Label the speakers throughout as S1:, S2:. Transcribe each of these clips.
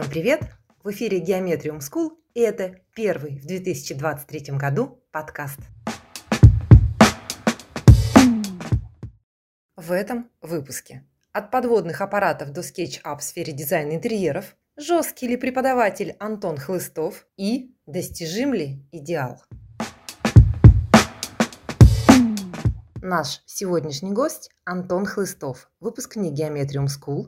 S1: Всем привет! В эфире Geometrium School, и это первый в 2023 году подкаст. В этом выпуске. От подводных аппаратов до SketchUp в сфере дизайна интерьеров, жесткий ли преподаватель Антон Хлыстов и достижим ли идеал. Наш сегодняшний гость Антон Хлыстов, выпускник Geometrium School,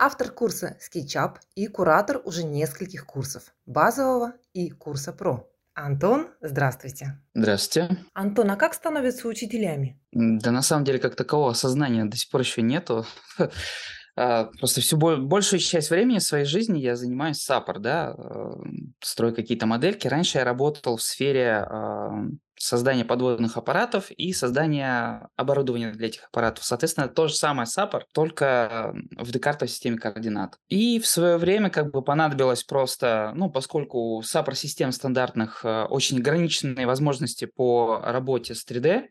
S1: автор курса SketchUp и куратор уже нескольких курсов – базового и курса Pro. Антон, здравствуйте.
S2: Здравствуйте.
S1: Антон, а как становятся учителями?
S2: Да на самом деле как такового осознания до сих пор еще нету. А, просто всю большую часть времени своей жизни я занимаюсь САПР, да, э, строю какие-то модельки. Раньше я работал в сфере создания подводных аппаратов и создания оборудования для этих аппаратов. Соответственно, то же самое САПР, только в декартовой системе координат. И в свое время как бы понадобилось просто, ну, поскольку у САПР систем стандартных э, очень ограниченные возможности по работе с 3D,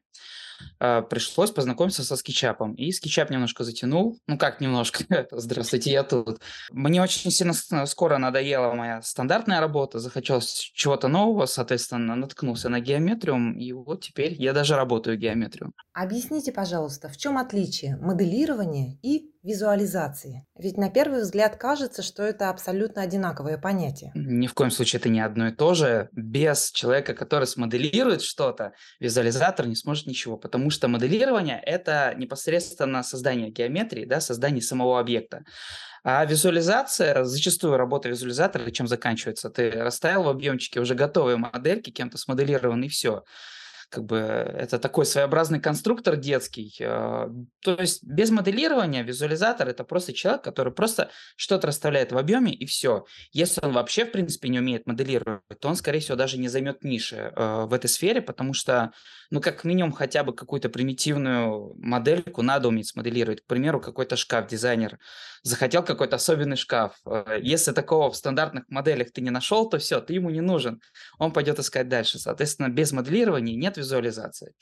S2: а, пришлось познакомиться со скетчапом. И скетчап немножко затянул. Ну как немножко? Здравствуйте, я тут. Мне очень сильно скоро надоела моя стандартная работа, захотелось чего-то нового, соответственно, наткнулся на геометрию, и вот теперь я даже работаю геометрию.
S1: Объясните, пожалуйста, в чем отличие моделирования и визуализации? Ведь на первый взгляд кажется, что это абсолютно одинаковое понятие.
S2: Ни в коем случае это не одно и то же. Без человека, который смоделирует что-то, визуализатор не сможет ничего, потому что моделирование – это непосредственно создание геометрии, да, создание самого объекта. А визуализация, зачастую работа визуализатора, чем заканчивается? Ты расставил в объемчике уже готовые модельки, кем-то смоделированы, и все как бы это такой своеобразный конструктор детский. А, то есть без моделирования визуализатор это просто человек, который просто что-то расставляет в объеме и все. Если он вообще в принципе не умеет моделировать, то он скорее всего даже не займет ниши э, в этой сфере, потому что ну как минимум хотя бы какую-то примитивную модельку надо уметь смоделировать. К примеру, какой-то шкаф дизайнер захотел какой-то особенный шкаф. Э, если такого в стандартных моделях ты не нашел, то все, ты ему не нужен. Он пойдет искать дальше. Соответственно, без моделирования нет визуализации.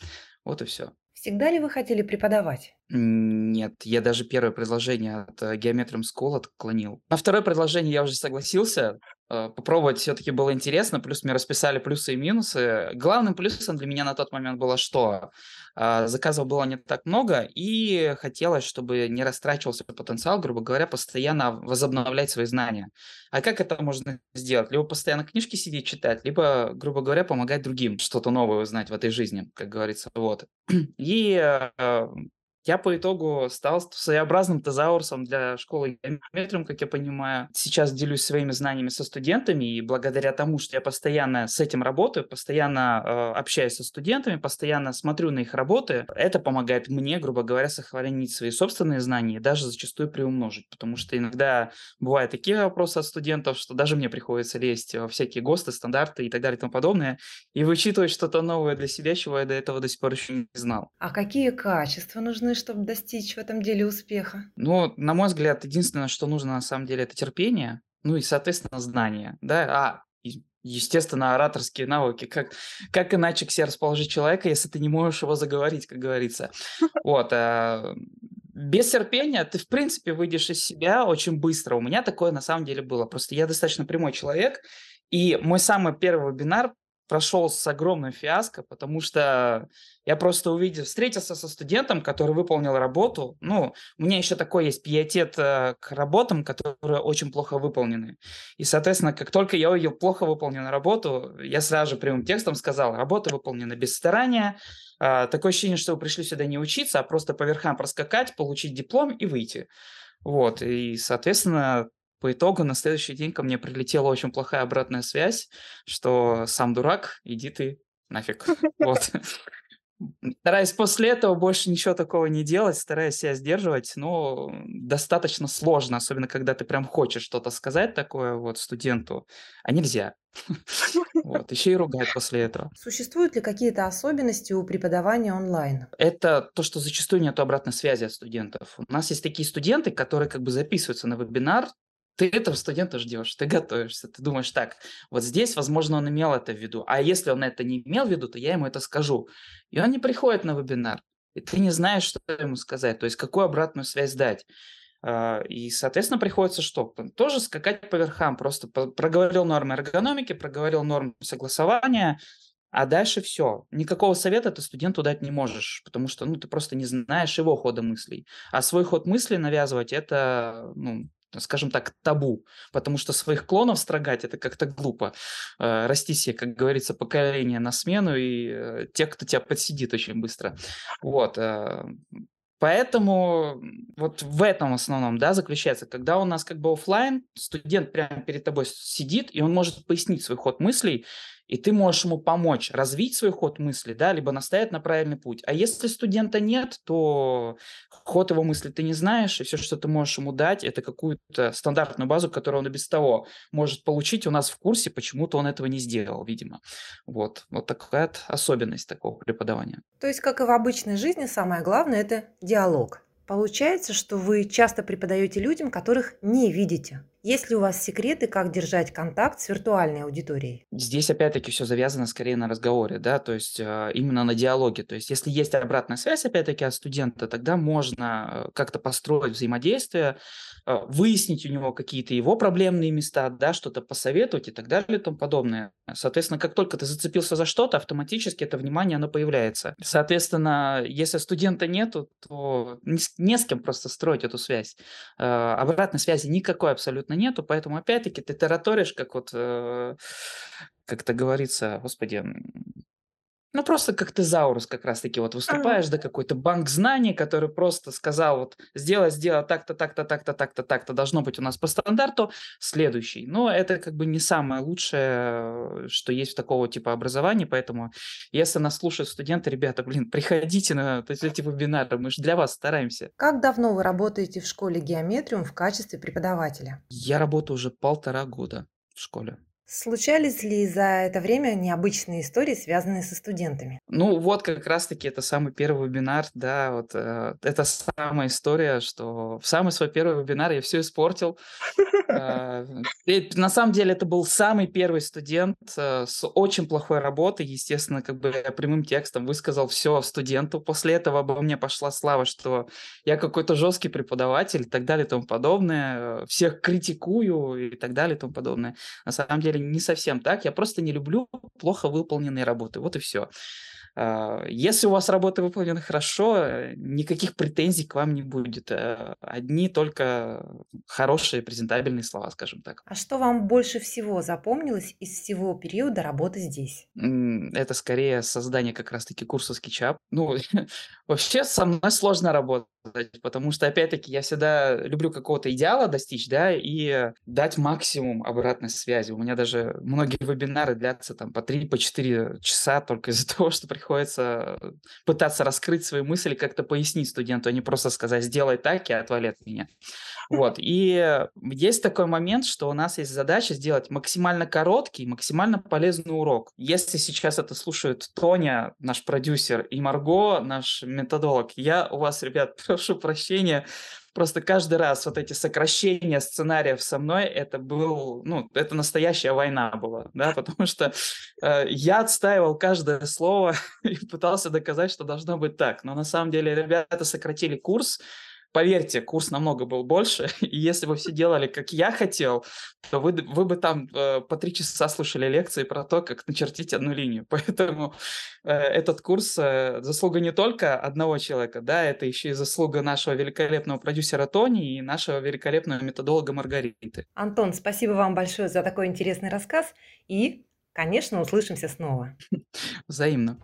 S2: Вот и все.
S1: Всегда ли вы хотели преподавать?
S2: Нет, я даже первое предложение от э, Geometrium School отклонил. На второе предложение я уже согласился. Э, попробовать все-таки было интересно, плюс мне расписали плюсы и минусы. Главным плюсом для меня на тот момент было что? А, заказов было не так много, и хотелось, чтобы не растрачивался потенциал, грубо говоря, постоянно возобновлять свои знания. А как это можно сделать? Либо постоянно книжки сидеть читать, либо, грубо говоря, помогать другим что-то новое узнать в этой жизни, как говорится. Вот. И э, я по итогу стал своеобразным тезаурусом для школы геометриум, как я понимаю. Сейчас делюсь своими знаниями со студентами, и благодаря тому, что я постоянно с этим работаю, постоянно э, общаюсь со студентами, постоянно смотрю на их работы, это помогает мне, грубо говоря, сохранить свои собственные знания и даже зачастую приумножить, потому что иногда бывают такие вопросы от студентов, что даже мне приходится лезть во всякие ГОСТы, стандарты и так далее и тому подобное, и вычитывать что-то новое для себя, чего я до этого до сих пор еще не знал.
S1: А какие качества нужны, чтобы достичь в этом деле успеха?
S2: Ну, на мой взгляд, единственное, что нужно на самом деле, это терпение, ну и, соответственно, знания. Да? А, естественно, ораторские навыки. Как, как иначе к себе расположить человека, если ты не можешь его заговорить, как говорится. Вот. А, без терпения ты, в принципе, выйдешь из себя очень быстро. У меня такое на самом деле было. Просто я достаточно прямой человек, и мой самый первый вебинар прошел с огромным фиаско, потому что я просто увидел, встретился со студентом, который выполнил работу. Ну, у меня еще такой есть пиетет э, к работам, которые очень плохо выполнены. И, соответственно, как только я увидел плохо выполненную работу, я сразу же прямым текстом сказал, работа выполнена без старания, э, такое ощущение, что вы пришли сюда не учиться, а просто по верхам проскакать, получить диплом и выйти. Вот, и, соответственно, по итогу на следующий день ко мне прилетела очень плохая обратная связь, что сам дурак, иди ты нафиг. Вот. Стараюсь после этого больше ничего такого не делать, стараюсь себя сдерживать, но достаточно сложно, особенно когда ты прям хочешь что-то сказать такое вот студенту, а нельзя. Вот, еще и ругать после этого.
S1: Существуют ли какие-то особенности у преподавания онлайн?
S2: Это то, что зачастую нет обратной связи от студентов. У нас есть такие студенты, которые как бы записываются на вебинар, ты этого студента ждешь, ты готовишься, ты думаешь, так, вот здесь, возможно, он имел это в виду, а если он это не имел в виду, то я ему это скажу. И он не приходит на вебинар, и ты не знаешь, что ему сказать, то есть какую обратную связь дать. А, и, соответственно, приходится что? Тоже скакать по верхам. Просто проговорил нормы эргономики, проговорил нормы согласования, а дальше все. Никакого совета ты студенту дать не можешь, потому что ну, ты просто не знаешь его хода мыслей. А свой ход мысли навязывать – это, ну, скажем так, табу, потому что своих клонов строгать – это как-то глупо. Э, расти себе, как говорится, поколение на смену, и э, тех, кто тебя подсидит очень быстро. Вот. Э, Поэтому вот в этом основном, да, заключается, когда у нас как бы офлайн, студент прямо перед тобой сидит, и он может пояснить свой ход мыслей, и ты можешь ему помочь развить свой ход мысли, да, либо настоять на правильный путь. А если студента нет, то ход его мысли ты не знаешь, и все, что ты можешь ему дать, это какую-то стандартную базу, которую он и без того может получить у нас в курсе, почему-то он этого не сделал, видимо. Вот, вот такая особенность такого преподавания.
S1: То есть, как и в обычной жизни, самое главное – это диалог. Получается, что вы часто преподаете людям, которых не видите. Есть ли у вас секреты, как держать контакт с виртуальной аудиторией?
S2: Здесь опять-таки все завязано скорее на разговоре, да, то есть э, именно на диалоге. То есть если есть обратная связь, опять-таки, от студента, тогда можно э, как-то построить взаимодействие, э, выяснить у него какие-то его проблемные места, да, что-то посоветовать и так далее и тому подобное. Соответственно, как только ты зацепился за что-то, автоматически это внимание, оно появляется. Соответственно, если студента нету, то не с, с кем просто строить эту связь. Обратной связи никакой абсолютно нету, поэтому опять-таки ты тараторишь, как вот, э, как это говорится, господи, ну, просто как тезаурус как раз-таки вот выступаешь, да, какой-то банк знаний, который просто сказал вот сделай, сделай так-то, так-то, так-то, так-то, так-то, должно быть у нас по стандарту, следующий. Но это как бы не самое лучшее, что есть в такого типа образования, поэтому если нас слушают студенты, ребята, блин, приходите на эти вебинары, мы же для вас стараемся.
S1: Как давно вы работаете в школе Геометриум в качестве преподавателя?
S2: Я работаю уже полтора года в школе.
S1: Случались ли за это время необычные истории, связанные со студентами?
S2: Ну, вот как раз-таки это самый первый вебинар, да, вот э, это самая история, что в самый свой первый вебинар я все испортил. Э, на самом деле это был самый первый студент э, с очень плохой работой, естественно, как бы я прямым текстом высказал все студенту. После этого обо мне пошла слава, что я какой-то жесткий преподаватель и так далее и тому подобное. Всех критикую и так далее и тому подобное. На самом деле не совсем так. Я просто не люблю плохо выполненные работы. Вот и все. А, если у вас работа выполнена хорошо, э, никаких претензий к вам не будет. Э, одни только хорошие, презентабельные слова, скажем так.
S1: А что вам больше всего запомнилось из всего периода работы здесь?
S2: Это скорее создание как раз-таки курса SketchUp. Ну, вообще со мной сложно работать потому что, опять-таки, я всегда люблю какого-то идеала достичь, да, и дать максимум обратной связи. У меня даже многие вебинары длятся там по 3-4 по часа только из-за того, что приходится пытаться раскрыть свои мысли, как-то пояснить студенту, а не просто сказать «сделай так и отвали от меня». Вот. И есть такой момент, что у нас есть задача сделать максимально короткий, максимально полезный урок. Если сейчас это слушают Тоня, наш продюсер, и Марго, наш методолог, я у вас, ребят, прошу прощения, просто каждый раз вот эти сокращения сценариев со мной, это был, ну, это настоящая война была, да, потому что э, я отстаивал каждое слово и пытался доказать, что должно быть так. Но на самом деле ребята сократили курс, Поверьте, курс намного был больше, и если бы все делали, как я хотел, то вы, вы бы там э, по три часа слушали лекции про то, как начертить одну линию. Поэтому э, этот курс э, заслуга не только одного человека, да, это еще и заслуга нашего великолепного продюсера Тони и нашего великолепного методолога Маргариты.
S1: Антон, спасибо вам большое за такой интересный рассказ и, конечно, услышимся снова.
S2: Взаимно.